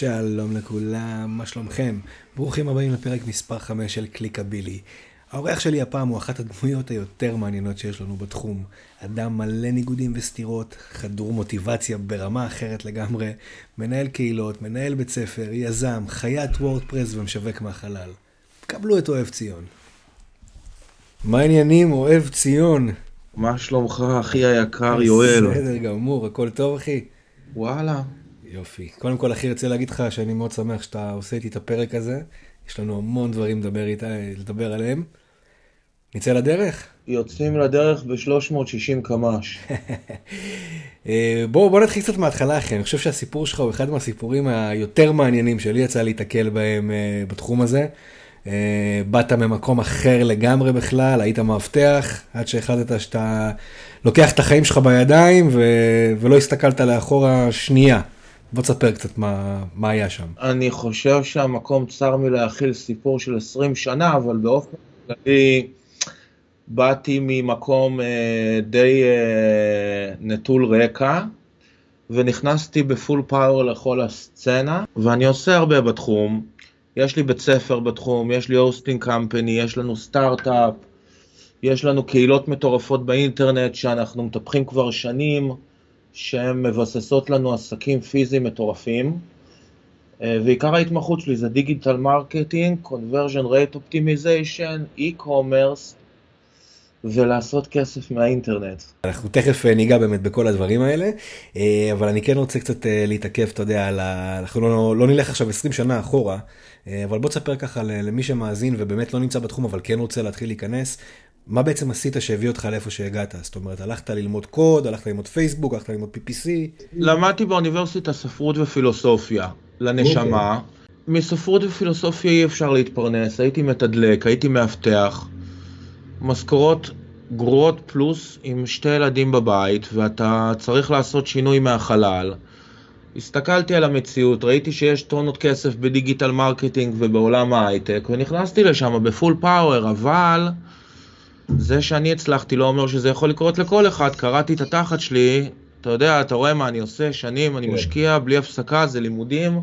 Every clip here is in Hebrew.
שלום לכולם, מה שלומכם? ברוכים הבאים לפרק מספר 5 של קליקבילי. האורח שלי הפעם הוא אחת הדמויות היותר מעניינות שיש לנו בתחום. אדם מלא ניגודים וסתירות, חדור מוטיבציה ברמה אחרת לגמרי, מנהל קהילות, מנהל בית ספר, יזם, חיית וורדפרס ומשווק מהחלל. קבלו את אוהב ציון. מה העניינים, אוהב ציון? מה שלומך, אחי היקר יואל? בסדר גמור, הכל טוב אחי? וואלה. יופי. קודם כל, אחי, רוצה להגיד לך שאני מאוד שמח שאתה עושה איתי את הפרק הזה. יש לנו המון דברים לדבר, איתה, לדבר עליהם. נצא לדרך? יוצאים לדרך ב-360 קמ"ש. אה, בוא, בוא נתחיל קצת מההתחלה, אחי. אני חושב שהסיפור שלך הוא אחד מהסיפורים היותר מעניינים שלי יצא להתקל בהם uh, בתחום הזה. Uh, באת ממקום אחר לגמרי בכלל, היית מאבטח, עד שהחלטת שאתה לוקח את החיים שלך בידיים ו... ולא הסתכלת לאחורה שנייה. בוא תספר קצת מה, מה היה שם. אני חושב שהמקום צר מלהכיל סיפור של 20 שנה, אבל באופן כללי באתי ממקום אה, די אה, נטול רקע, ונכנסתי ב full power לכל הסצנה, ואני עושה הרבה בתחום. יש לי בית ספר בתחום, יש לי hosting company, יש לנו סטארט-אפ, יש לנו קהילות מטורפות באינטרנט שאנחנו מטפחים כבר שנים. שהן מבססות לנו עסקים פיזיים מטורפים, אה, ועיקר ההתמחות שלי זה digital marketing, conversion rate optimization, e-commerce, ולעשות כסף מהאינטרנט. אנחנו תכף אה, ניגע באמת בכל הדברים האלה, אה, אבל אני כן רוצה קצת להתעכב, אתה יודע, על ה... אנחנו לא, לא נלך עכשיו 20 שנה אחורה, אבל בוא תספר ככה למי שמאזין ובאמת לא נמצא בתחום, אבל כן רוצה להתחיל להיכנס, מה בעצם עשית שהביא אותך לאיפה שהגעת? זאת אומרת, הלכת ללמוד קוד, הלכת ללמוד פייסבוק, הלכת ללמוד PPC? למדתי באוניברסיטה ספרות ופילוסופיה, לנשמה. אוקיי. מספרות ופילוסופיה אי אפשר להתפרנס, הייתי מתדלק, הייתי מאבטח. משכורות גרועות פלוס עם שתי ילדים בבית, ואתה צריך לעשות שינוי מהחלל. הסתכלתי על המציאות, ראיתי שיש טונות כסף ב digital marketing ובעולם ההייטק, ונכנסתי לשם ב full power, אבל... זה שאני הצלחתי לא אומר שזה יכול לקרות לכל אחד, קרעתי את התחת שלי, אתה יודע, אתה רואה מה אני עושה, שנים, אני כן. משקיע בלי הפסקה, זה לימודים.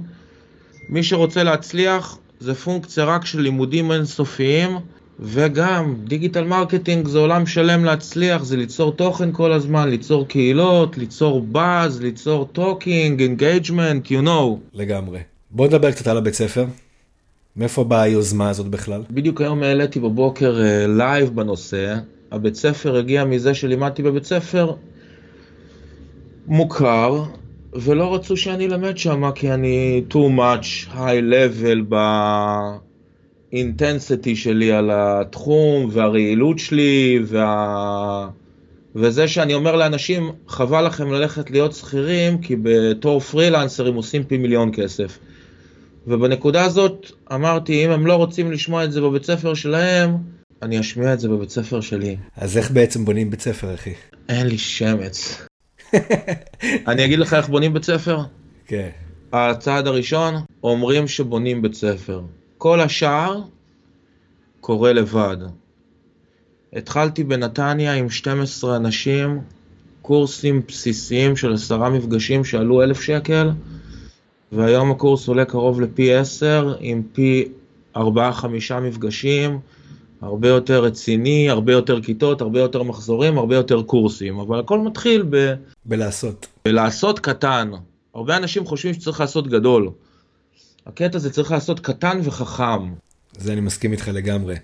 מי שרוצה להצליח, זה פונקציה רק של לימודים אינסופיים, וגם digital marketing זה עולם שלם להצליח, זה ליצור תוכן כל הזמן, ליצור קהילות, ליצור באז, ליצור talking, engagement, you know. לגמרי. בוא נדבר קצת על הבית ספר. מאיפה באה היוזמה הזאת בכלל? בדיוק היום העליתי בבוקר לייב uh, בנושא. הבית ספר הגיע מזה שלימדתי בבית ספר מוכר, ולא רצו שאני אלמד שם כי אני too much high level ב intensity שלי על התחום והרעילות שלי וה... וזה שאני אומר לאנשים, חבל לכם ללכת להיות שכירים, כי בתור פרילנסרים עושים פי מיליון כסף. ובנקודה הזאת אמרתי, אם הם לא רוצים לשמוע את זה בבית ספר שלהם, אני אשמיע את זה בבית ספר שלי. אז איך בעצם בונים בית ספר, אחי? אין לי שמץ. אני אגיד לך איך בונים בית ספר? כן. הצעד הראשון, אומרים שבונים בית ספר. כל השאר קורה לבד. התחלתי בנתניה עם 12 אנשים, קורסים בסיסיים של עשרה מפגשים שעלו אלף שקל. והיום הקורס עולה קרוב לפי 10 עם פי 4-5 מפגשים, הרבה יותר רציני, הרבה יותר כיתות, הרבה יותר מחזורים, הרבה יותר קורסים, אבל הכל מתחיל ב... בלעשות. בלעשות קטן. הרבה אנשים חושבים שצריך לעשות גדול. הקטע זה צריך לעשות קטן וחכם. זה אני מסכים איתך לגמרי.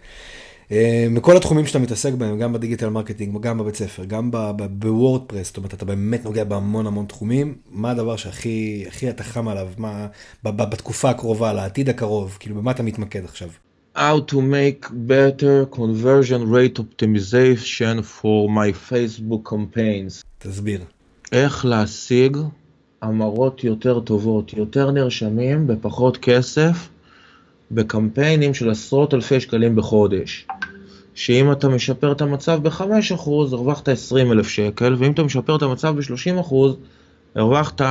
אה, מכל התחומים שאתה מתעסק בהם, גם ב digital marketing, גם בבית ספר, גם ב WordPress, זאת אומרת, אתה באמת נוגע בהמון המון תחומים, מה הדבר שהכי הכי אתה חם עליו, מה, בתקופה הקרובה, לעתיד הקרוב, כאילו במה אתה מתמקד עכשיו? How to make better conversion rate optimization for my Facebook campaigns. תסביר. איך להשיג המרות יותר טובות, יותר נרשמים בפחות כסף בקמפיינים של עשרות אלפי שקלים בחודש. שאם אתה משפר את המצב ב-5% הרווחת 20 אלף שקל, ואם אתה משפר את המצב ב-30% הרווחת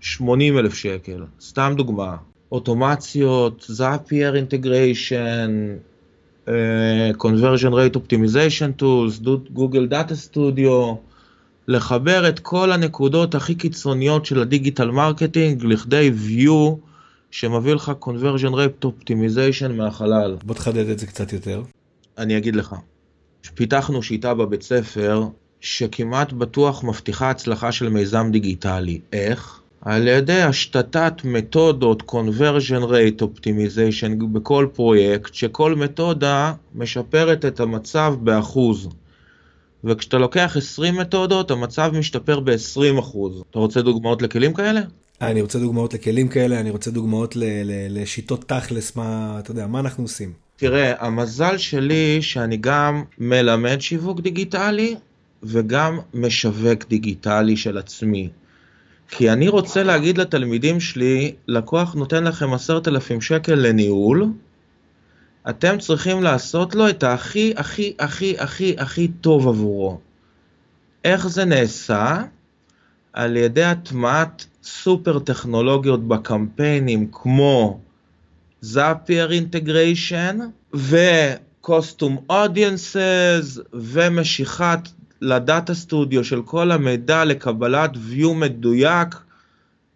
80 אלף שקל. סתם דוגמה, אוטומציות, Zapier integration, conversion rate optimization tools, Google Data Studio, לחבר את כל הנקודות הכי קיצוניות של ה digital marketing לכדי view שמביא לך conversion rate optimization מהחלל. בוא תחדד את זה קצת יותר. אני אגיד לך. פיתחנו שיטה בבית ספר שכמעט בטוח מבטיחה הצלחה של מיזם דיגיטלי. איך? על ידי השתתת מתודות conversion rate optimization בכל פרויקט, שכל מתודה משפרת את המצב באחוז. וכשאתה לוקח 20 מתודות, המצב משתפר ב-20%. אתה רוצה דוגמאות לכלים כאלה? אני רוצה דוגמאות לכלים כאלה, אני רוצה דוגמאות ל- ל- לשיטות תכלס, מה, אתה יודע, מה אנחנו עושים. תראה, המזל שלי שאני גם מלמד שיווק דיגיטלי וגם משווק דיגיטלי של עצמי. כי אני רוצה להגיד לתלמידים שלי, לקוח נותן לכם עשרת אלפים שקל לניהול, אתם צריכים לעשות לו את הכי הכי הכי הכי הכי טוב עבורו. איך זה נעשה? על ידי הטמעת סופר טכנולוגיות בקמפיינים כמו זאפייר אינטגריישן ו custom audiences ומשיכת ל Data Studio של כל המידע לקבלת view מדויק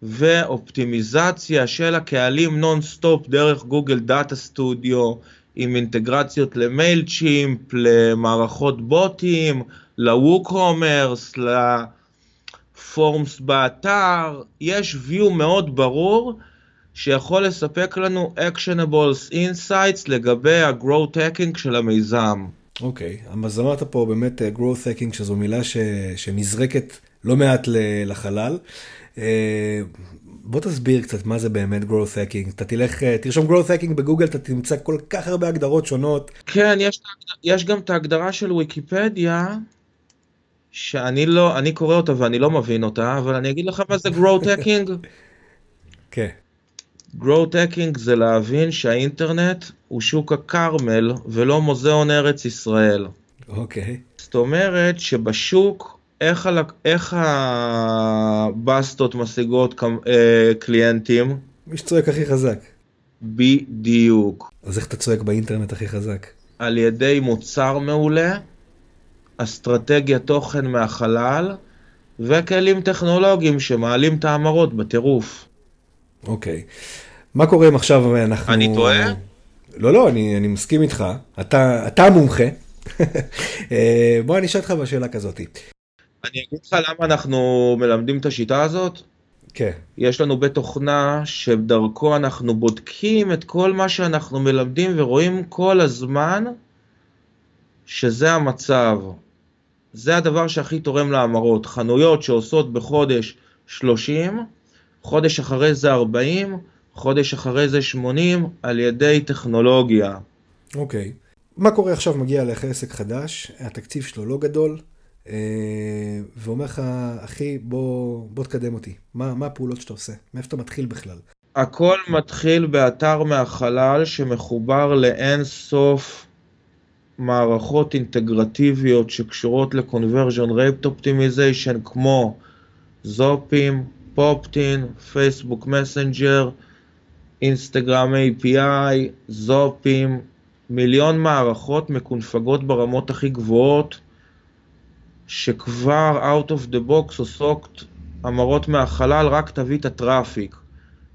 ואופטימיזציה של הקהלים נונסטופ דרך Google Data Studio עם אינטגרציות ל Mailchimp, למערכות בוטים, ל WooCommerce, ל forms באתר, יש view מאוד ברור שיכול לספק לנו actionables insights לגבי ה-growth hacking של המיזם. אוקיי, okay. אז אמרת פה באמת uh, growth hacking שזו מילה ש... שנזרקת לא מעט. לחלל. Uh, בוא תסביר קצת מה זה באמת growth hacking. אתה תלך, uh, תרשום growth hacking בגוגל, אתה תמצא כל כך הרבה הגדרות שונות. כן, יש, יש גם את ההגדרה של ויקיפדיה, שאני לא, אני קורא אותה ואני לא מבין אותה, אבל אני אגיד לך מה זה growth hacking. כן. Growth hacking זה להבין שהאינטרנט הוא שוק הכרמל ולא מוזיאון ארץ ישראל. אוקיי. Okay. זאת אומרת שבשוק, איך, על, איך הבסטות משיגות אה, קליינטים? מי שצועק הכי חזק. בדיוק. אז איך אתה צועק באינטרנט הכי חזק? על ידי מוצר מעולה, אסטרטגיה תוכן מהחלל וכלים טכנולוגיים שמעלים את ההמרות בטירוף. אוקיי. מה קורה אם עכשיו אנחנו... אני טועה? לא, לא, אני, אני מסכים איתך. אתה, אתה המומחה. בוא אני אשאל אותך בשאלה כזאת. אני אגיד לך למה אנחנו מלמדים את השיטה הזאת? כן. יש לנו בית תוכנה שדרכו אנחנו בודקים את כל מה שאנחנו מלמדים ורואים כל הזמן שזה המצב. זה הדבר שהכי תורם להמרות. חנויות שעושות בחודש 30, חודש אחרי זה 40, חודש אחרי זה 80, על ידי טכנולוגיה. אוקיי. Okay. מה קורה עכשיו, מגיע אליך עסק חדש, התקציב שלו לא גדול, אה, ואומר לך, אחי, בוא, בוא תקדם אותי. מה, מה הפעולות שאתה עושה? מאיפה אתה מתחיל בכלל? הכל מתחיל באתר מהחלל שמחובר לאין סוף מערכות אינטגרטיביות שקשורות ל-conversion rate optimization כמו זופים, פופטין, פייסבוק מסנג'ר, אינסטגרם API, זופים, מיליון מערכות מקונפגות ברמות הכי גבוהות שכבר out of the box עושות המרות מהחלל, רק תביא את הטראפיק.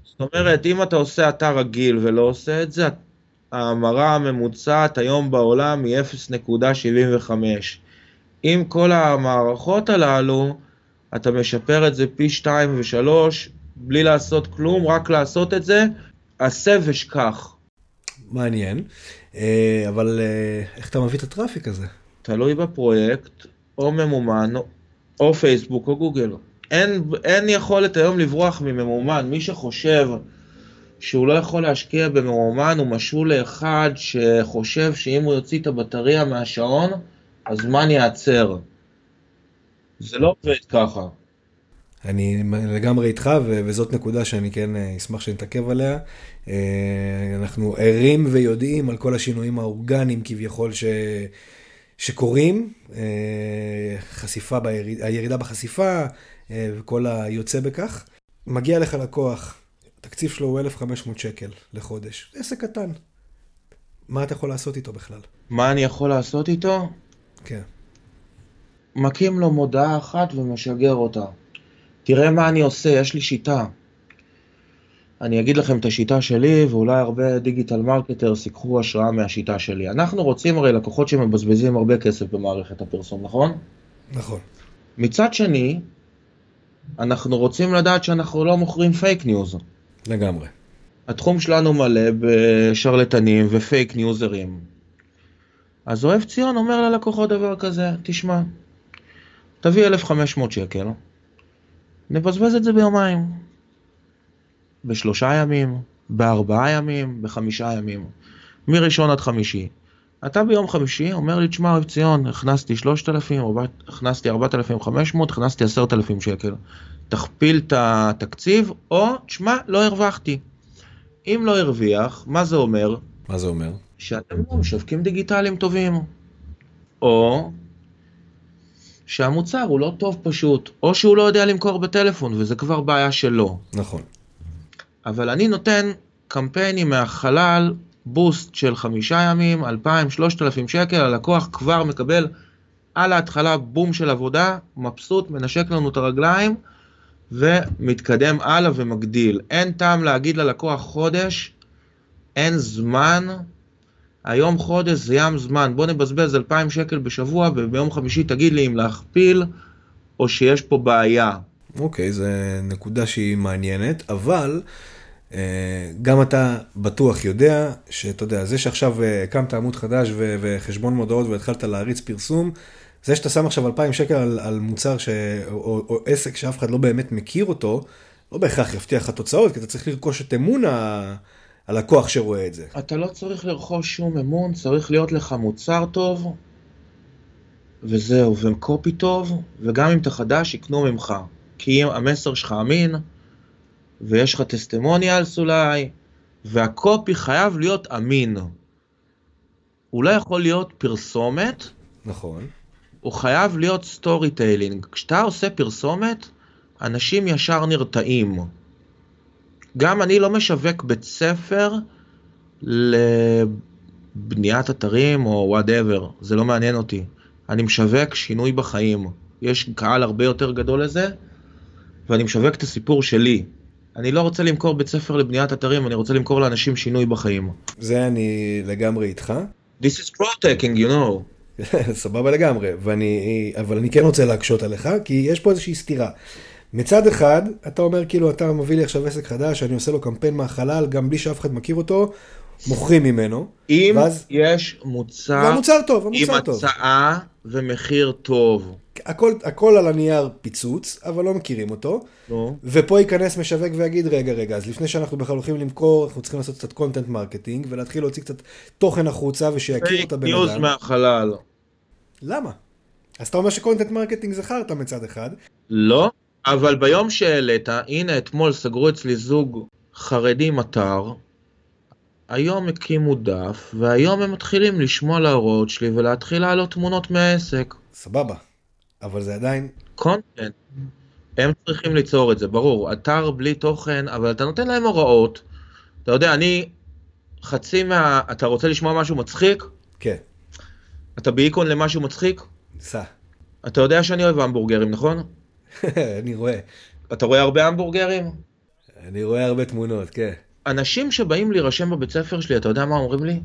זאת אומרת, אם אתה עושה אתר רגיל ולא עושה את זה, ההמרה הממוצעת היום בעולם היא 0.75. עם כל המערכות הללו, אתה משפר את זה פי 2 ו-3 בלי לעשות כלום, רק לעשות את זה, עשה ושכח. מעניין, אבל איך אתה מביא את הטראפיק הזה? תלוי בפרויקט, או ממומן, או פייסבוק או גוגל. אין, אין יכולת היום לברוח מממומן. מי שחושב שהוא לא יכול להשקיע בממומן, הוא משול לאחד שחושב שאם הוא יוציא את הבטריה מהשעון, הזמן ייעצר. זה לא עובד ככה. אני לגמרי איתך, וזאת נקודה שאני כן אשמח שנתעכב עליה. אנחנו ערים ויודעים על כל השינויים האורגניים כביכול ש... שקורים, חשיפה, ביריד... הירידה בחשיפה וכל היוצא בכך. מגיע לך לקוח, התקציב שלו הוא 1,500 שקל לחודש, זה עסק קטן. מה אתה יכול לעשות איתו בכלל? מה אני יכול לעשות איתו? כן. מקים לו מודעה אחת ומשגר אותה. תראה מה אני עושה, יש לי שיטה. אני אגיד לכם את השיטה שלי, ואולי הרבה digital marketers ייקחו השראה מהשיטה שלי. אנחנו רוצים הרי לקוחות שמבזבזים הרבה כסף במערכת הפרסום, נכון? נכון. מצד שני, אנחנו רוצים לדעת שאנחנו לא מוכרים פייק ניוז. לגמרי. התחום שלנו מלא בשרלטנים ופייק ניוזרים. אז אוהב ציון אומר ללקוחות דבר כזה, תשמע, תביא 1,500 שקל, נבזבז את זה ביומיים. בשלושה ימים, בארבעה ימים, בחמישה ימים. מראשון עד חמישי. אתה ביום חמישי אומר לי, תשמע, אוהב ציון, הכנסתי 3,000, הכנסתי 4,500, הכנסתי 10,000 שקל. תכפיל את התקציב, או, תשמע, לא הרווחתי. אם לא הרוויח, מה זה אומר? מה זה אומר? שאתם לא משווקים דיגיטליים טובים. או שהמוצר הוא לא טוב פשוט, או שהוא לא יודע למכור בטלפון, וזה כבר בעיה שלו. נכון. אבל אני נותן קמפיינים מהחלל, בוסט של חמישה ימים, אלפיים, שלושת אלפים שקל, הלקוח כבר מקבל על ההתחלה בום של עבודה, מבסוט, מנשק לנו את הרגליים, ומתקדם הלאה ומגדיל. אין טעם להגיד ללקוח חודש, אין זמן, היום חודש זה ים זמן, בוא נבזבז אלפיים שקל בשבוע, וביום חמישי תגיד לי אם להכפיל, או שיש פה בעיה. אוקיי, זו נקודה שהיא מעניינת, אבל אה, גם אתה בטוח יודע שאתה יודע, זה שעכשיו אה, הקמת עמוד חדש ו- וחשבון מודעות והתחלת להריץ פרסום, זה שאתה שם עכשיו 2,000 שקל על, על מוצר ש... או, או עסק שאף אחד לא באמת מכיר אותו, לא בהכרח יבטיח לך תוצאות, כי אתה צריך לרכוש את אמון ה... הלקוח שרואה את זה. אתה לא צריך לרכוש שום אמון, צריך להיות לך מוצר טוב, וזהו, ו copy טוב, וגם אם אתה חדש, יקנו ממך. כי אם המסר שלך אמין, ויש לך testimonials אולי, וה copy חייב להיות אמין. הוא לא יכול להיות פרסומת, נכון. הוא חייב להיות storytelling. כשאתה עושה פרסומת, אנשים ישר נרתעים. גם אני לא משווק בית ספר לבניית אתרים או whatever, זה לא מעניין אותי. אני משווק שינוי בחיים. יש קהל הרבה יותר גדול לזה, ואני משווק את הסיפור שלי. אני לא רוצה למכור בית ספר לבניית אתרים, אני רוצה למכור לאנשים שינוי בחיים. זה אני לגמרי איתך. This is pro-taking, you know. סבבה לגמרי, ואני, אבל אני כן רוצה להקשות עליך, כי יש פה איזושהי סתירה. מצד אחד, אתה אומר כאילו, אתה מביא לי עכשיו עסק חדש, אני עושה לו קמפיין מהחלל, גם בלי שאף אחד מכיר אותו, מוכרים ממנו. אם ואז... יש מוצר, והמוצר טוב, עם המוצר טוב. הצעה ומחיר טוב. הכל, הכל על הנייר פיצוץ, אבל לא מכירים אותו. נו. ופה ייכנס משווק ויגיד, רגע, רגע, אז לפני שאנחנו בכלל הולכים למכור, אנחנו צריכים לעשות קצת content marketing, ולהתחיל להוציא קצת תוכן החוצה ושיכירו את הבן ניוז אדם. מהחלל. למה? אז אתה אומר ש content marketing זה חרטא מצד אחד, לא, אבל ביום שהעלית, הנה אתמול סגרו אצלי זוג חרדים אתר, היום הקימו דף, והיום הם מתחילים לשמוע להוראות שלי ולהתחיל להעלות תמונות מהעסק. סבבה. אבל זה עדיין, קונטנט. הם צריכים ליצור את זה, ברור. אתר בלי תוכן, אבל אתה נותן להם הוראות. אתה יודע, אני חצי מה... אתה רוצה לשמוע משהו מצחיק? כן, אתה באיקון למשהו מצחיק? סע. אתה יודע שאני אוהב המבורגרים, נכון? אני רואה. אתה רואה הרבה המבורגרים? אני רואה הרבה תמונות, כן. אנשים שבאים להירשם בבית ספר שלי, אתה יודע מה אומרים לי?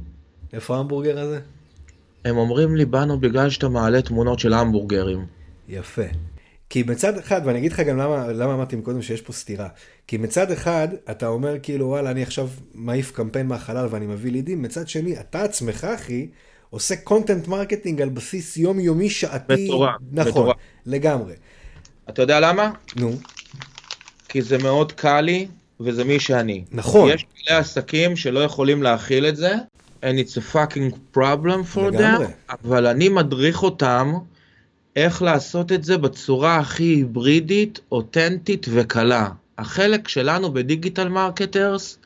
איפה ההמבורגר הזה? הם אומרים לי, באנו בגלל שאתה מעלה תמונות של המבורגרים. יפה. כי מצד אחד, ואני אגיד לך גם למה, למה אמרתי מקודם שיש פה סתירה. כי מצד אחד, אתה אומר כאילו, וואלה, אני עכשיו מעיף קמפיין מהחלל ואני מביא לידים, מצד שני, אתה עצמך, אחי, עושה content marketing על בסיס יומיומי, שעתי. מטורף, נכון, מטורף. לגמרי. אתה יודע למה? נו, כי זה מאוד קל לי, וזה מי שאני. נכון. יש בעלי עסקים שלא יכולים להכיל את זה, and it's a fucking problem for לגמרי. them, אבל אני מדריך אותם איך לעשות את זה בצורה הכי היברידית, אותנטית וקלה. החלק שלנו ב digital marketers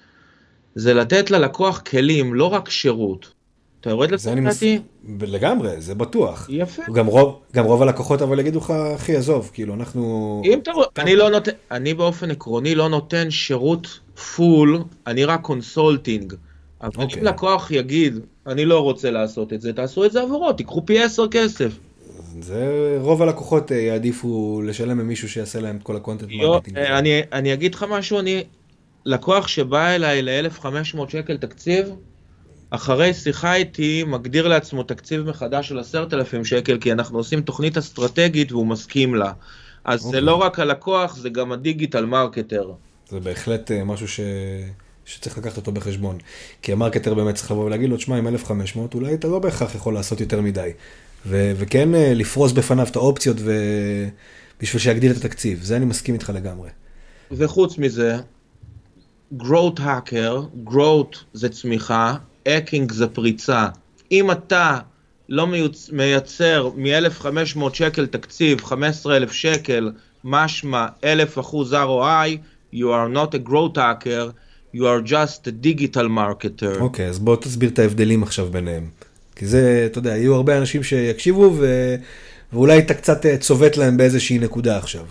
זה לתת ללקוח כלים, לא רק שירות. אתה יורד. לפרטי? לגמרי, זה בטוח. יפה. גם רוב, גם רוב הלקוחות אבל יגידו לך, אחי, עזוב, כאילו, אנחנו... אם אתה רואה, אני לא נותן, אני באופן עקרוני לא נותן שירות full, אני רק consulting. אבל אוקיי. אם לקוח יגיד, אני לא רוצה לעשות את זה, תעשו את זה עבורו, תיקחו פי עשר כסף. זה רוב הלקוחות אה, יעדיפו לשלם למישהו שיעשה להם את כל ה content marketing. אה, אני, אני אגיד לך משהו, אני לקוח שבא אליי ל-1500 שקל תקציב, אחרי שיחה איתי מגדיר לעצמו תקציב מחדש של 10,000 שקל, כי אנחנו עושים תוכנית אסטרטגית והוא מסכים לה. אז okay. זה אוקיי. לא רק הלקוח, זה גם ה digital marketer. זה בהחלט אה, משהו ש... שצריך לקחת אותו בחשבון. כי ה marketer באמת צריך לבוא ולהגיד לו, תשמע, עם 1,500 אולי אתה לא בהכרח יכול לעשות יותר מדי. ו- וכן אה, לפרוס בפניו את האופציות ו... בשביל שיגדיל את התקציב, זה אני מסכים איתך לגמרי. וחוץ מזה, growth hacker, growth זה צמיחה, האקינג זה פריצה. אם אתה לא מיוצ... מייצר מ-1,500 שקל תקציב 15,000 שקל, משמע 1,000 אחוז ROI, you are not a growth hacker, you are just a digital marketer. אוקיי, okay, אז בוא תסביר את ההבדלים עכשיו ביניהם. כי זה, אתה יודע, יהיו הרבה אנשים שיקשיבו ו... ואולי אתה קצת אה, צובט להם באיזושהי נקודה עכשיו.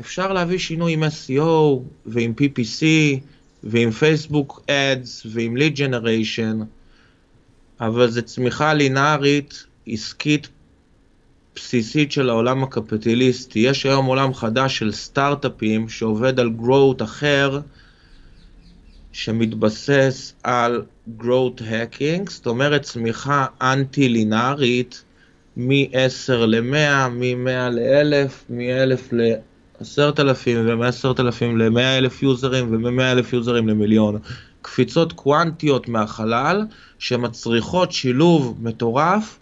אפשר להביא שינוי עם SEO ועם PPC ועם Facebook Ads ועם Lead Generation, אבל זו צמיחה לינארית, עסקית, בסיסית של העולם הקפיטליסטי. יש היום עולם חדש של סטארט-אפים שעובד על growth אחר, שמתבסס על growth hacking, זאת אומרת צמיחה אנטי-לינארית מ-10 ל-100, מ-100 ל-1000, מ-1000 ל-10,000 ומ-10,000 ל-100,000 יוזרים ומ-100,000 יוזרים למיליון. קפיצות קוונטיות מהחלל שמצריכות שילוב מטורף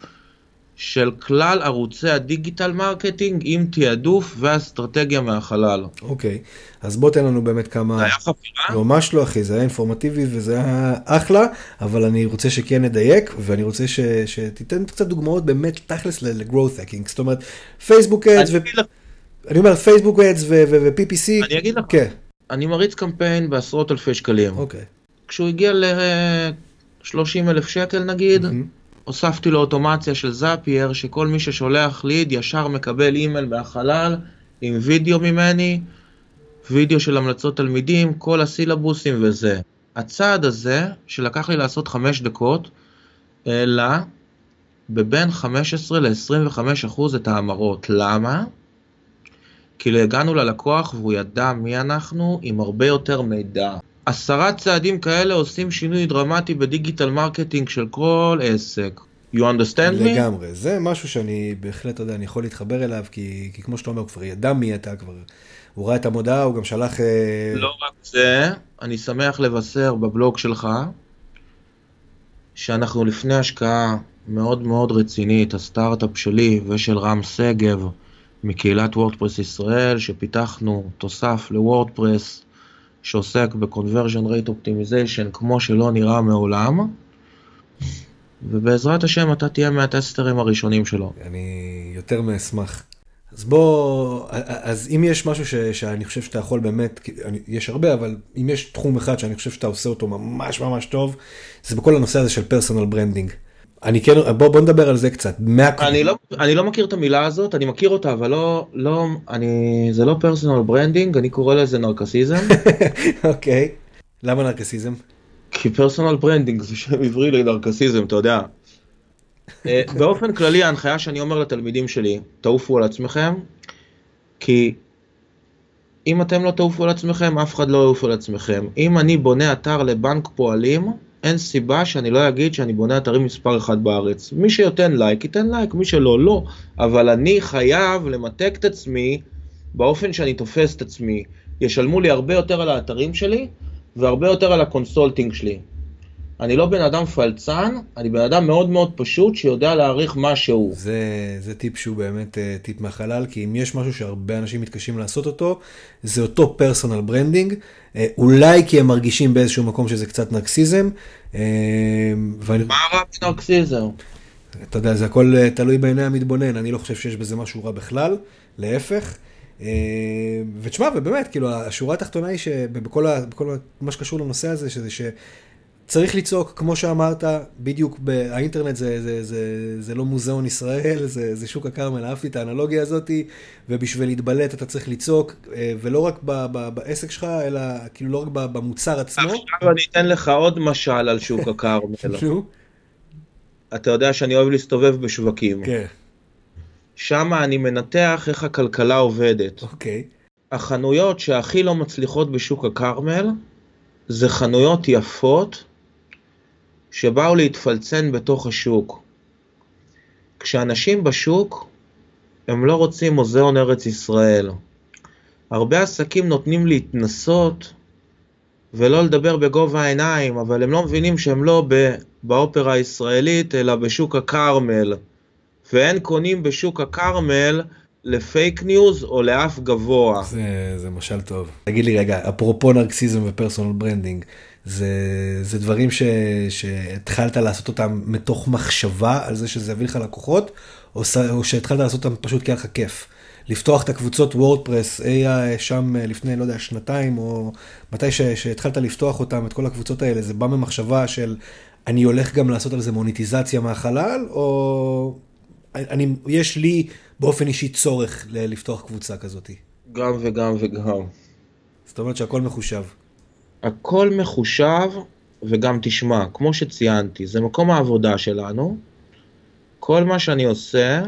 של כלל ערוצי ה digital marketing עם תעדוף ואסטרטגיה מהחלל. אוקיי, okay. אז בוא תן לנו באמת כמה... זה היה חפירה? ממש לא אחי, זה היה אינפורמטיבי וזה היה אחלה, אבל אני רוצה שכן נדייק, ואני רוצה ש... שתיתן קצת דוגמאות באמת תכלס ל-growth hacking, זאת אומרת, פייסבוק ads ו... אני אומר פייסבוק ads ו-PPC. אני אגיד לך, כן. אני מריץ קמפיין בעשרות אלפי שקלים. אוקיי. Okay. כשהוא הגיע ל-30 אלף שקל נגיד, mm-hmm. הוספתי לו אוטומציה של Zapier, שכל מי ששולח lead ישר מקבל אימייל מהחלל עם וידאו ממני, וידאו של המלצות תלמידים, כל הסילבוסים וזה. הצעד הזה, שלקח לי לעשות חמש דקות, העלה בבין 15 ל-25 אחוז את ההמרות. למה? כי הגענו ללקוח והוא ידע מי אנחנו עם הרבה יותר מידע. עשרה צעדים כאלה עושים שינוי דרמטי ב digital marketing של כל עסק. You understand me? לגמרי, זה משהו שאני בהחלט, אתה יודע, אני יכול להתחבר אליו, כי, כי כמו שאתה אומר, הוא כבר ידע מי אתה כבר, הוא ראה את המודעה, הוא גם שלח... אה, לא רק זה, אני שמח לבשר בבלוג שלך, שאנחנו לפני השקעה מאוד מאוד רצינית, הסטארט-אפ שלי ושל רם שגב, מקהילת וורדפרס ישראל, שפיתחנו תוסף לוורדפרס, שעוסק ב-conversion rate optimization כמו שלא נראה מעולם, ובעזרת השם אתה תהיה מהטסטרים הראשונים שלו. אני יותר מאשמח. אז בוא, אז אם יש משהו ש, שאני חושב שאתה יכול באמת, יש הרבה, אבל אם יש תחום אחד שאני חושב שאתה עושה אותו ממש ממש טוב, זה בכל הנושא הזה של personal branding. אני כן, בוא, בוא נדבר על זה קצת. אני לא, אני לא מכיר את המילה הזאת, אני מכיר אותה, אבל לא, לא, אני, זה לא personal branding, אני קורא לזה נרקסיזם. אוקיי, okay. למה נרקסיזם? כי personal branding זה שם עברי לנרקסיזם, אתה יודע. אה, באופן כללי ההנחיה שאני אומר לתלמידים שלי, תעופו על עצמכם, כי אם אתם לא תעופו על עצמכם, אף אחד לא יעוף על עצמכם. אם אני בונה אתר לבנק פועלים, אין סיבה שאני לא אגיד שאני בונה אתרים מספר אחד בארץ. מי שייתן לייק, ייתן לייק, מי שלא, לא. אבל אני חייב למתג את עצמי באופן שאני תופס את עצמי. ישלמו לי הרבה יותר על האתרים שלי, והרבה יותר על ה consulting שלי. אני לא בן אדם פלצן, אני בן אדם מאוד מאוד פשוט שיודע להעריך משהו. זה, זה טיפ שהוא באמת uh, טיפ מהחלל, כי אם יש משהו שהרבה אנשים מתקשים לעשות אותו, זה אותו personal branding, uh, אולי כי הם מרגישים באיזשהו מקום שזה קצת נרקסיזם. Uh, ואני... מה רע בנרקסיזם? אתה יודע, זה הכל תלוי בעיני המתבונן, אני לא חושב שיש בזה משהו רע בכלל, להפך. ותשמע, ובאמת, כאילו, השורה התחתונה היא שבכל מה שקשור לנושא הזה, שזה ש... צריך לצעוק, כמו שאמרת, בדיוק האינטרנט זה, זה, זה, זה לא מוזיאון ישראל, זה, זה שוק הכרמל, אהבתי את האנלוגיה הזאת, ובשביל להתבלט אתה צריך לצעוק, אה, ולא רק ב, ב, בעסק שלך, אלא כאילו לא רק במוצר עצמו. עכשיו אני אתן לך עוד משל על שוק הכרמל. אתה יודע שאני אוהב להסתובב בשווקים. כן. שם אני מנתח איך הכלכלה עובדת. אוקיי. החנויות שהכי לא מצליחות בשוק הכרמל זה חנויות יפות שבאו להתפלצן בתוך השוק. כשאנשים בשוק, הם לא רוצים מוזיאון ארץ ישראל. הרבה עסקים נותנים להתנסות ולא לדבר בגובה העיניים, אבל הם לא מבינים שהם לא באופרה הישראלית, אלא בשוק הכרמל. ואין קונים בשוק הכרמל לפייק ניוז או לאף גבוה. זה, זה משל טוב. תגיד לי רגע, אפרופו נרקסיזם ו personal branding, זה, זה דברים ש, שהתחלת לעשות אותם מתוך מחשבה על זה שזה יביא לך לקוחות, או, או שהתחלת לעשות אותם פשוט כי היה לך כיף? לפתוח את הקבוצות WordPress אי שם לפני, לא יודע, שנתיים, או מתי ש, שהתחלת לפתוח אותם, את כל הקבוצות האלה, זה בא ממחשבה של אני הולך גם לעשות על זה מוניטיזציה מהחלל, או אני, יש לי באופן אישי צורך לפתוח קבוצה כזאת? גם וגם וגם. זאת אומרת שהכל מחושב. הכל מחושב, וגם תשמע, כמו שציינתי, זה מקום העבודה שלנו. כל מה שאני עושה,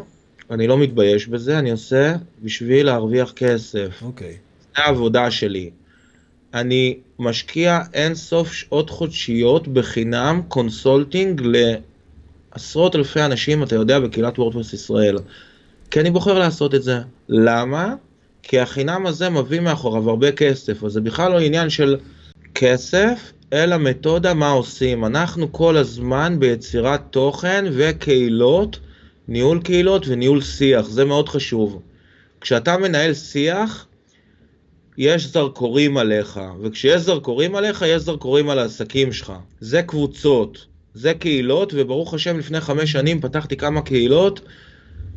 אני לא מתבייש בזה, אני עושה בשביל להרוויח כסף. אוקיי. Okay. זה העבודה שלי. אני משקיע אין סוף שעות חודשיות בחינם consulting לעשרות אלפי אנשים, אתה יודע, בקהילת WordPress ישראל. כי אני בוחר לעשות את זה. למה? כי החינם הזה מביא מאחוריו הרבה כסף, אז זה בכלל לא עניין של כסף, אלא מתודה מה עושים. אנחנו כל הזמן ביצירת תוכן וקהילות, ניהול קהילות וניהול שיח, זה מאוד חשוב. כשאתה מנהל שיח, יש זרקורים עליך, וכשיש זרקורים עליך, יש זרקורים על העסקים שלך. זה קבוצות, זה קהילות, וברוך השם לפני חמש שנים פתחתי כמה קהילות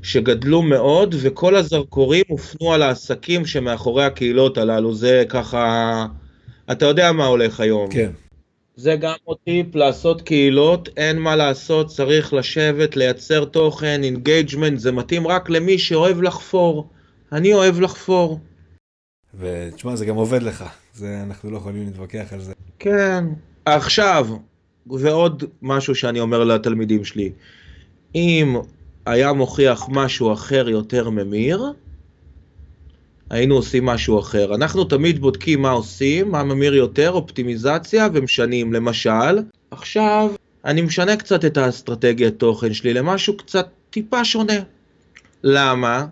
שגדלו מאוד, וכל הזרקורים הופנו על העסקים שמאחורי הקהילות הללו. זה ככה, אתה יודע מה הולך היום. כן. זה גם עוד טיפ לעשות קהילות, אין מה לעשות, צריך לשבת, לייצר תוכן, engagement, זה מתאים רק למי שאוהב לחפור. אני אוהב לחפור. ותשמע, זה גם עובד לך, זה, אנחנו לא יכולים להתווכח על זה. כן. עכשיו, ועוד משהו שאני אומר לתלמידים שלי, אם היה מוכיח משהו אחר יותר ממיר, היינו עושים משהו אחר. אנחנו תמיד בודקים מה עושים, מה ממיר יותר, אופטימיזציה, ומשנים. למשל, עכשיו אני משנה קצת את האסטרטגיית תוכן שלי למשהו קצת טיפה שונה. למה?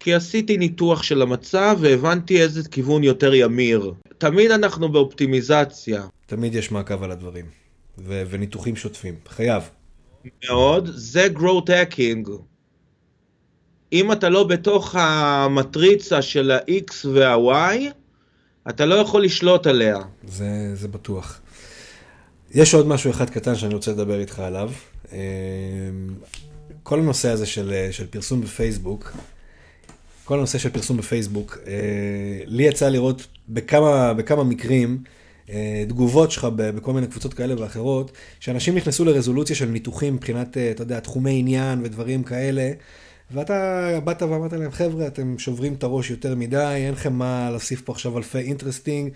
כי עשיתי ניתוח של המצב והבנתי איזה כיוון יותר ימיר. תמיד אנחנו באופטימיזציה. תמיד יש מעקב על הדברים, ו- וניתוחים שוטפים, חייב. מאוד, זה growth hacking. אם אתה לא בתוך המטריצה של ה-X וה-Y, אתה לא יכול לשלוט עליה. זה, זה בטוח. יש עוד משהו אחד קטן שאני רוצה לדבר איתך עליו. אמ, כל הנושא הזה של, של פרסום בפייסבוק, כל הנושא של פרסום בפייסבוק, אה, לי יצא לראות בכמה, בכמה מקרים תגובות שלך בכל מיני קבוצות כאלה ואחרות, שאנשים נכנסו לרזולוציה של ניתוחים מבחינת, אה, אתה יודע, תחומי עניין ודברים כאלה, ואתה באת ואמרת להם, חבר'ה, אתם שוברים את הראש יותר מדי, אין לכם מה להוסיף פה עכשיו אלפי interesting,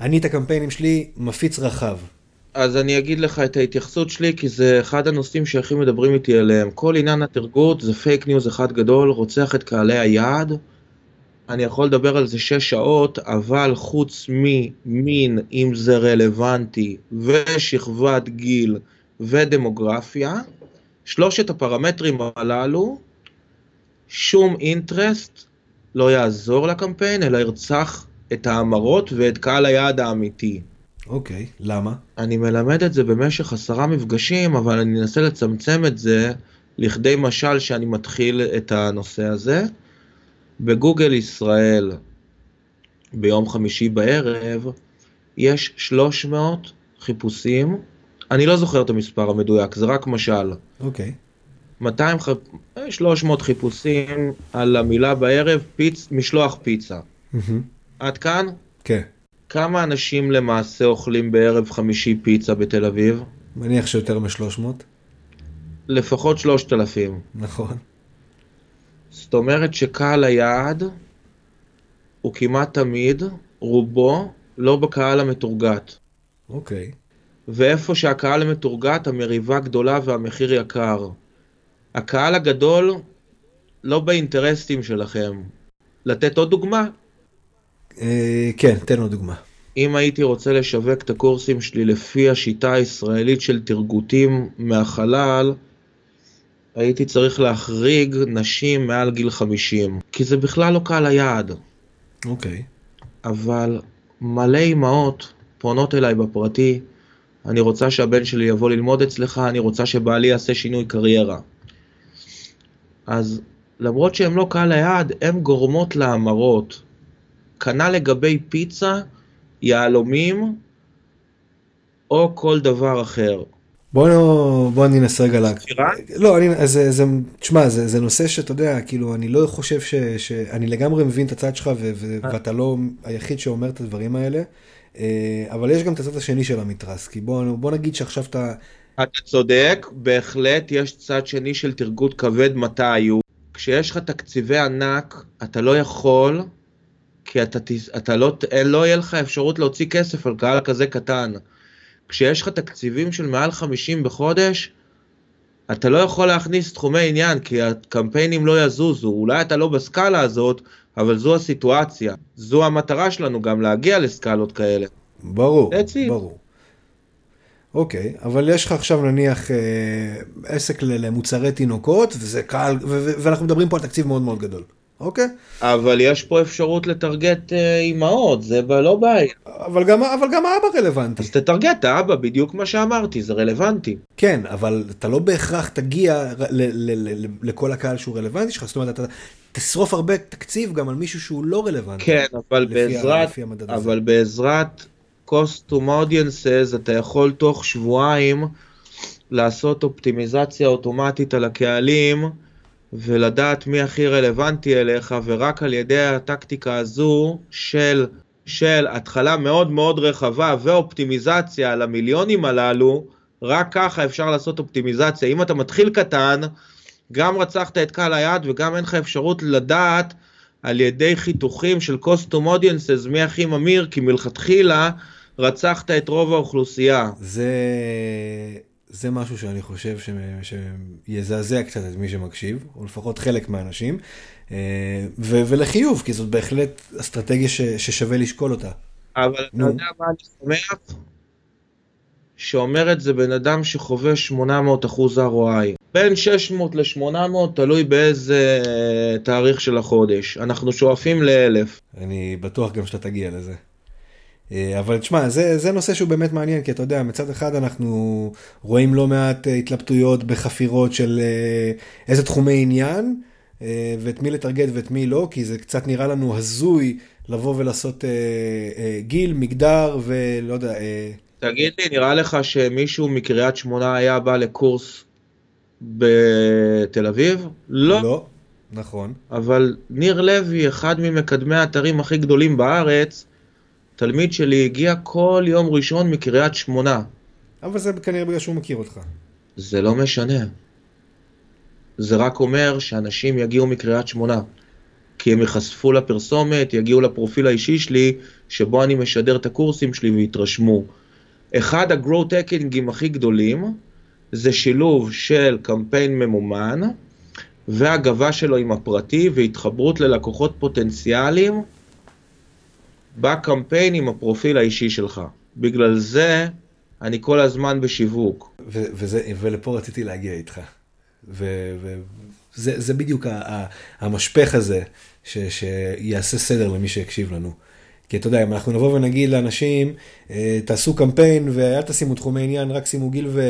אני את הקמפיינים שלי מפיץ רחב. אז אני אגיד לך את ההתייחסות שלי, כי זה אחד הנושאים שהכי מדברים איתי עליהם. כל עניין הטרגוט זה פייק ניוז אחד גדול, רוצח את קהלי היעד. אני יכול לדבר על זה שש שעות, אבל חוץ ממין, אם זה רלוונטי, ושכבת גיל ודמוגרפיה, שלושת הפרמטרים הללו, שום interest לא יעזור לקמפיין, אלא ירצח את ההמרות ואת קהל היעד האמיתי. אוקיי, okay, למה? אני מלמד את זה במשך עשרה מפגשים, אבל אני אנסה לצמצם את זה לכדי משל שאני מתחיל את הנושא הזה. בגוגל ישראל ביום חמישי בערב יש 300 חיפושים, אני לא זוכר את המספר המדויק, זה רק משל. אוקיי. Okay. 200, 300 חיפושים על המילה בערב, פיצ, משלוח פיצה. Mm-hmm. עד כאן? כן. Okay. כמה אנשים למעשה אוכלים בערב חמישי פיצה בתל אביב? מניח שיותר מ-300. לפחות 3,000. נכון. זאת אומרת שקהל היעד הוא כמעט תמיד, רובו, לא בקהל המתורגת. אוקיי. Okay. ואיפה שהקהל המתורגת, המריבה גדולה והמחיר יקר. הקהל הגדול לא באינטרסטים שלכם. לתת עוד דוגמה, אה, כן, תן לו דוגמה. אם הייתי רוצה לשווק את הקורסים שלי לפי השיטה הישראלית של תרגותים מהחלל, הייתי צריך להחריג נשים מעל גיל 50, כי זה בכלל לא קהל היעד. אוקיי. אבל מלא אימהות פונות אליי בפרטי, אני רוצה שהבן שלי יבוא ללמוד אצלך, אני רוצה שבעלי יעשה שינוי קריירה. אז למרות שהן לא קהל היעד, הן גורמות להמרות. כנ"ל לגבי פיצה, יהלומים או כל דבר אחר. בוא, בוא אני אנסה רגע לה... לא, אני, אז, זה, זה, תשמע, זה, זה נושא שאתה יודע, כאילו, אני לא חושב ש... ש אני לגמרי מבין את הצד שלך, ו, ו, ואתה לא היחיד שאומר את הדברים האלה, אה, אבל יש גם את הצד השני של המתרס, כי בוא, בוא נגיד שעכשיו אתה... אתה צודק, בהחלט יש צד שני של תרגות כבד מתי היו. כשיש לך תקציבי ענק, אתה לא יכול, כי אתה, אתה לא, לא יהיה לך אפשרות להוציא כסף על קהל כזה קטן. כשיש לך תקציבים של מעל 50 בחודש, אתה לא יכול להכניס תחומי עניין, כי הקמפיינים לא יזוזו. אולי אתה לא בסקאלה הזאת, אבל זו הסיטואציה. זו המטרה שלנו גם, להגיע לסקאלות כאלה. ברור, it. ברור. אוקיי, אבל יש לך עכשיו נניח אה, עסק למוצרי תינוקות, וזה קהל, ואנחנו מדברים פה על תקציב מאוד מאוד גדול, אוקיי? אבל יש פה אפשרות לטרגט אה, אימהות, זה לא בעיה. אבל גם, אבל גם האבא רלוונטי. אז תטרגט האבא, בדיוק מה שאמרתי, זה רלוונטי. כן, אבל אתה לא בהכרח תגיע ל- ל- ל- ל- לכל הקהל שהוא רלוונטי שלך, זאת אומרת, אתה תשרוף הרבה תקציב גם על מישהו שהוא לא רלוונטי. כן, אבל בעזרת, לפי. אבל בעזרת custom audiences אתה יכול תוך שבועיים לעשות אופטימיזציה אוטומטית על הקהלים ולדעת מי הכי רלוונטי אליך ורק על ידי הטקטיקה הזו של, של התחלה מאוד מאוד רחבה ואופטימיזציה על המיליונים הללו, רק ככה אפשר לעשות אופטימיזציה. אם אתה מתחיל קטן, גם רצחת את קהל היעד וגם אין לך אפשרות לדעת על ידי חיתוכים של custom audiences מי הכי ממיר, כי מלכתחילה רצחת את רוב האוכלוסייה. זה, זה משהו שאני חושב ש- שיזעזע קצת את מי שמקשיב, או לפחות חלק מהאנשים, אה, ו- ולחיוב, כי זאת בהחלט אסטרטגיה ש- ששווה לשקול אותה. אבל אתה נו. יודע מה אני שמח? שאומר את זה בן אדם שחווה 800 אחוז ROI. בין 600 ל-800 תלוי באיזה אה, תאריך של החודש. אנחנו שואפים לאלף. אני בטוח גם שאתה תגיע לזה. אה, אבל תשמע, זה, זה נושא שהוא באמת מעניין, כי אתה יודע, מצד אחד אנחנו רואים לא מעט אה, התלבטויות בחפירות של אה, איזה תחומי עניין, ואת מי לטרגט ואת מי לא, כי זה קצת נראה לנו הזוי לבוא ולעשות גיל, מגדר ולא יודע, תגיד לי, נראה לך שמישהו מקריית שמונה היה בא לקורס בתל אביב? לא. לא, נכון. אבל ניר לוי, אחד ממקדמי האתרים הכי גדולים בארץ, תלמיד שלי הגיע כל יום ראשון מקריית שמונה. אבל זה כנראה בגלל שהוא מכיר אותך. זה לא משנה. זה רק אומר שאנשים יגיעו מקריית שמונה. כי הם ייחשפו לפרסומת, יגיעו לפרופיל האישי שלי, שבו אני משדר את הקורסים שלי ויתרשמו. אחד הגרו טקינגים הכי גדולים, זה שילוב של קמפיין ממומן, והגבה שלו עם הפרטי, והתחברות ללקוחות פוטנציאליים, בקמפיין עם הפרופיל האישי שלך. בגלל זה, אני כל הזמן בשיווק. ו- וזה, ולפה רציתי להגיע איתך. וזה זה בדיוק המשפך הזה, ש, שיעשה סדר למי שיקשיב לנו. כי אתה יודע, אם אנחנו נבוא ונגיד לאנשים, אה, תעשו קמפיין ואל תשימו תחומי עניין, רק שימו גיל ו-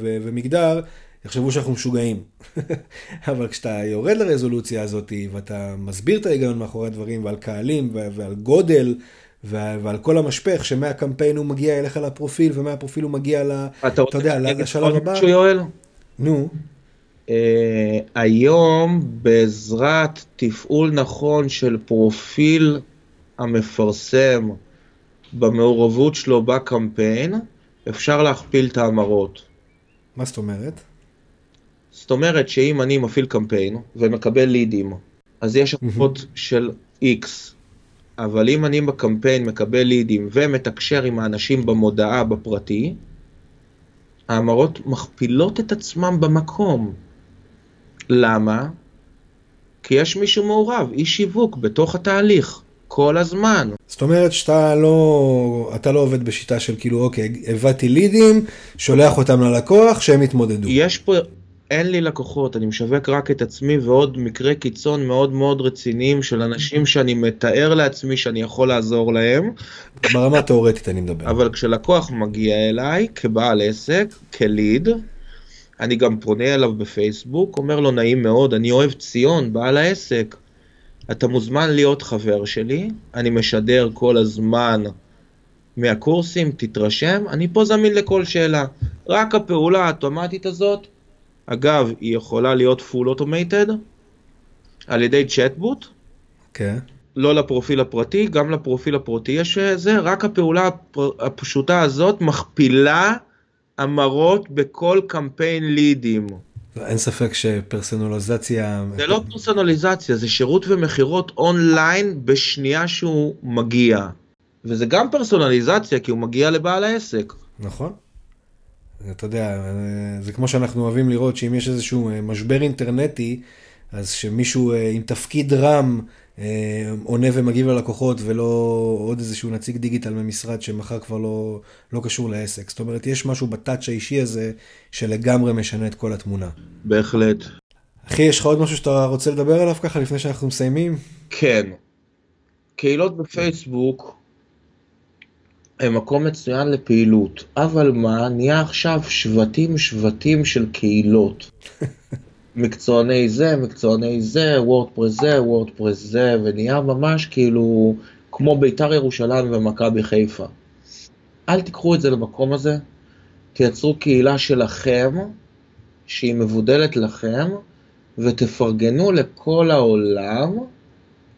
ו- ומגדר, יחשבו שאנחנו משוגעים. אבל כשאתה יורד לרזולוציה הזאת, ואתה מסביר את ההיגיון מאחורי הדברים, ועל קהלים, ועל גודל, ועל כל המשפך, שמהקמפיין הוא מגיע אליך לפרופיל, ומהפרופיל הוא מגיע ל... אתה רוצה יודע, לשלב הבא? משהו, יואל? נו, Uh, היום בעזרת תפעול נכון של פרופיל המפרסם במעורבות שלו בקמפיין, אפשר להכפיל את ההמרות. מה זאת אומרת? זאת אומרת שאם אני מפעיל קמפיין ומקבל לידים, אז יש המרות של X, אבל אם אני בקמפיין מקבל לידים ומתקשר עם האנשים במודעה בפרטי, ההמרות מכפילות את עצמם במקום. למה? כי יש מישהו מעורב, איש שיווק בתוך התהליך. כל הזמן. זאת אומרת שאתה לא, אתה לא עובד בשיטה של כאילו, אוקיי, הבאתי לידים, שולח אותם ללקוח, שהם יתמודדו. יש פה, אין לי לקוחות, אני משווק רק את עצמי ועוד מקרי קיצון מאוד מאוד רציניים של אנשים שאני מתאר לעצמי שאני יכול לעזור להם. ברמה התאורטית אני מדבר. אבל כשלקוח מגיע אליי כבעל עסק, כליד, אני גם פונה אליו בפייסבוק, אומר לו נעים מאוד, אני אוהב ציון, בעל העסק. אתה מוזמן להיות חבר שלי, אני משדר כל הזמן מהקורסים, תתרשם, אני פה זמין לכל שאלה. רק הפעולה האוטומטית הזאת, אגב, היא יכולה להיות full automated על ידי צ'טבוט, כן. לא לפרופיל הפרטי, גם לפרופיל הפרטי יש אה, זה, רק הפעולה הפשוטה הזאת מכפילה המרות בכל קמפיין לידים. אין ספק שפרסונליזציה... זה לא פרסונליזציה, זה שירות ומכירות אונליין בשנייה שהוא מגיע. וזה גם פרסונליזציה, כי הוא מגיע לבעל העסק. נכון. אתה יודע, זה כמו שאנחנו אוהבים לראות שאם יש איזשהו אה, משבר אינטרנטי, אז שמישהו אה, עם תפקיד רם אה, עונה ומגיב ללקוחות ולא עוד איזשהו נציג דיגיטל ממשרד שמחר כבר לא, לא קשור לעסק. זאת אומרת, יש משהו בטאץ' האישי הזה שלגמרי משנה את כל התמונה. בהחלט. אחי, יש לך עוד משהו שאתה רוצה לדבר עליו ככה לפני שאנחנו מסיימים? כן. קהילות בפייסבוק מקום מצוין לפעילות, אבל מה, נהיה עכשיו שבטים שבטים של קהילות. מקצועני זה, מקצועני זה, וורדפרס זה, וורדפרס זה, ונהיה ממש כאילו כמו ביתר ירושלים ומכבי חיפה. אל תיקחו את זה למקום הזה, תייצרו קהילה שלכם, שהיא מבודלת לכם, ותפרגנו לכל העולם,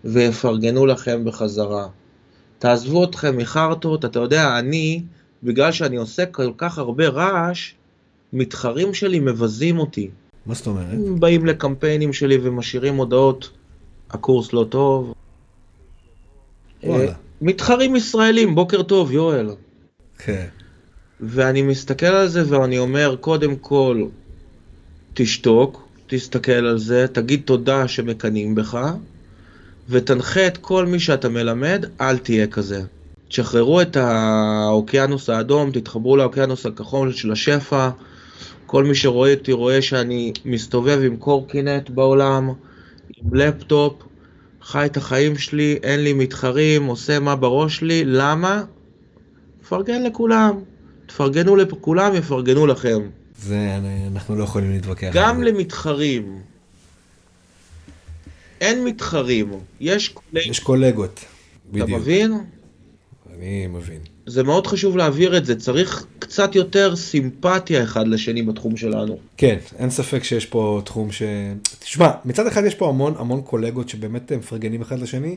ויפרגנו לכם בחזרה. תעזבו אתכם מחרטות, אתה יודע, אני, בגלל שאני עושה כל כך הרבה רעש, מתחרים שלי מבזים אותי. מה זאת אומרת? הם באים לקמפיינים שלי ומשאירים הודעות, הקורס לא טוב. וואלה. אה, מתחרים ישראלים, בוקר טוב, יואל. כן. ואני מסתכל על זה ואני אומר, קודם כל, תשתוק, תסתכל על זה, תגיד תודה שמקנאים בך, ותנחה את כל מי שאתה מלמד, אל תהיה כזה. תשחררו את האוקיינוס האדום, תתחברו לאוקיינוס הכחול של השפע. כל מי שרואה אותי רואה שאני מסתובב עם קורקינט בעולם, עם לפטופ, חי את החיים שלי, אין לי מתחרים, עושה מה בראש שלי, למה? מפרגן לכולם. תפרגנו לכולם, יפרגנו לכם. זה, אנחנו לא יכולים להתווכח. גם. למתחרים. אין מתחרים, יש קולגות, יש קולגות. אתה בדיוק. מבין? אני מבין. זה מאוד חשוב להעביר את זה, צריך קצת יותר סימפתיה אחד לשני בתחום שלנו. כן, אין ספק שיש פה תחום ש... תשמע, מצד אחד יש פה המון המון קולגות שבאמת מפרגנים אחד לשני.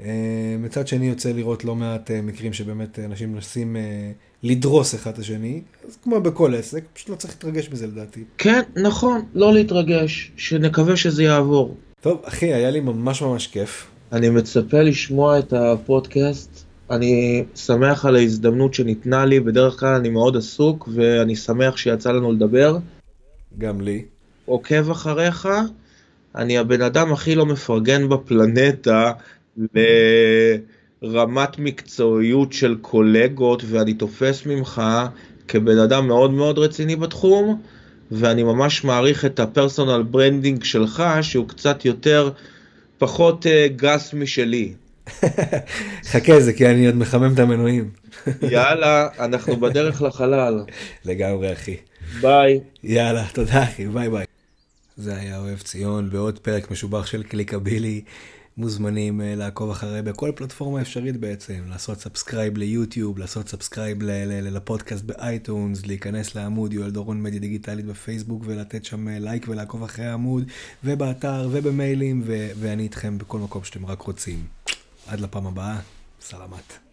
אה, מצד שני יוצא לראות לא מעט אה, מקרים שבאמת אנשים מנסים אה, לדרוס אחד את השני. אז כמו בכל עסק, פשוט לא צריך להתרגש מזה לדעתי. כן, נכון, לא להתרגש, שנקווה שזה יעבור. טוב, אחי, היה לי ממש ממש כיף. אני מצפה לשמוע את הפודקאסט. אני שמח על ההזדמנות שניתנה לי, בדרך כלל אני מאוד עסוק ואני שמח שיצא לנו לדבר. גם לי. עוקב אחריך, אני הבן אדם הכי לא מפרגן בפלנטה לרמת מקצועיות של קולגות, ואני תופס ממך כבן אדם מאוד מאוד רציני בתחום, ואני ממש מעריך את ה personal branding שלך, שהוא קצת יותר, פחות uh, גס משלי. חכה זה כי אני עוד מחמם את המנועים. יאללה, אנחנו בדרך לחלל. לגמרי אחי. ביי. יאללה, תודה אחי, ביי ביי. זה היה אוהב ציון בעוד פרק משובח של קליקבילי. מוזמנים אה, לעקוב אחרי בכל פלטפורמה אפשרית בעצם, לעשות subscribe ליוטיוב, לעשות subscribe לפודקאסט באייטונס, להיכנס לעמוד יואל דורון מדיה דיגיטלית בפייסבוק ולתת שם אה, לייק ולעקוב אחרי העמוד, ובאתר ובמיילים, ואני איתכם בכל מקום שאתם רק רוצים. עד לפעם הבאה, סלמת.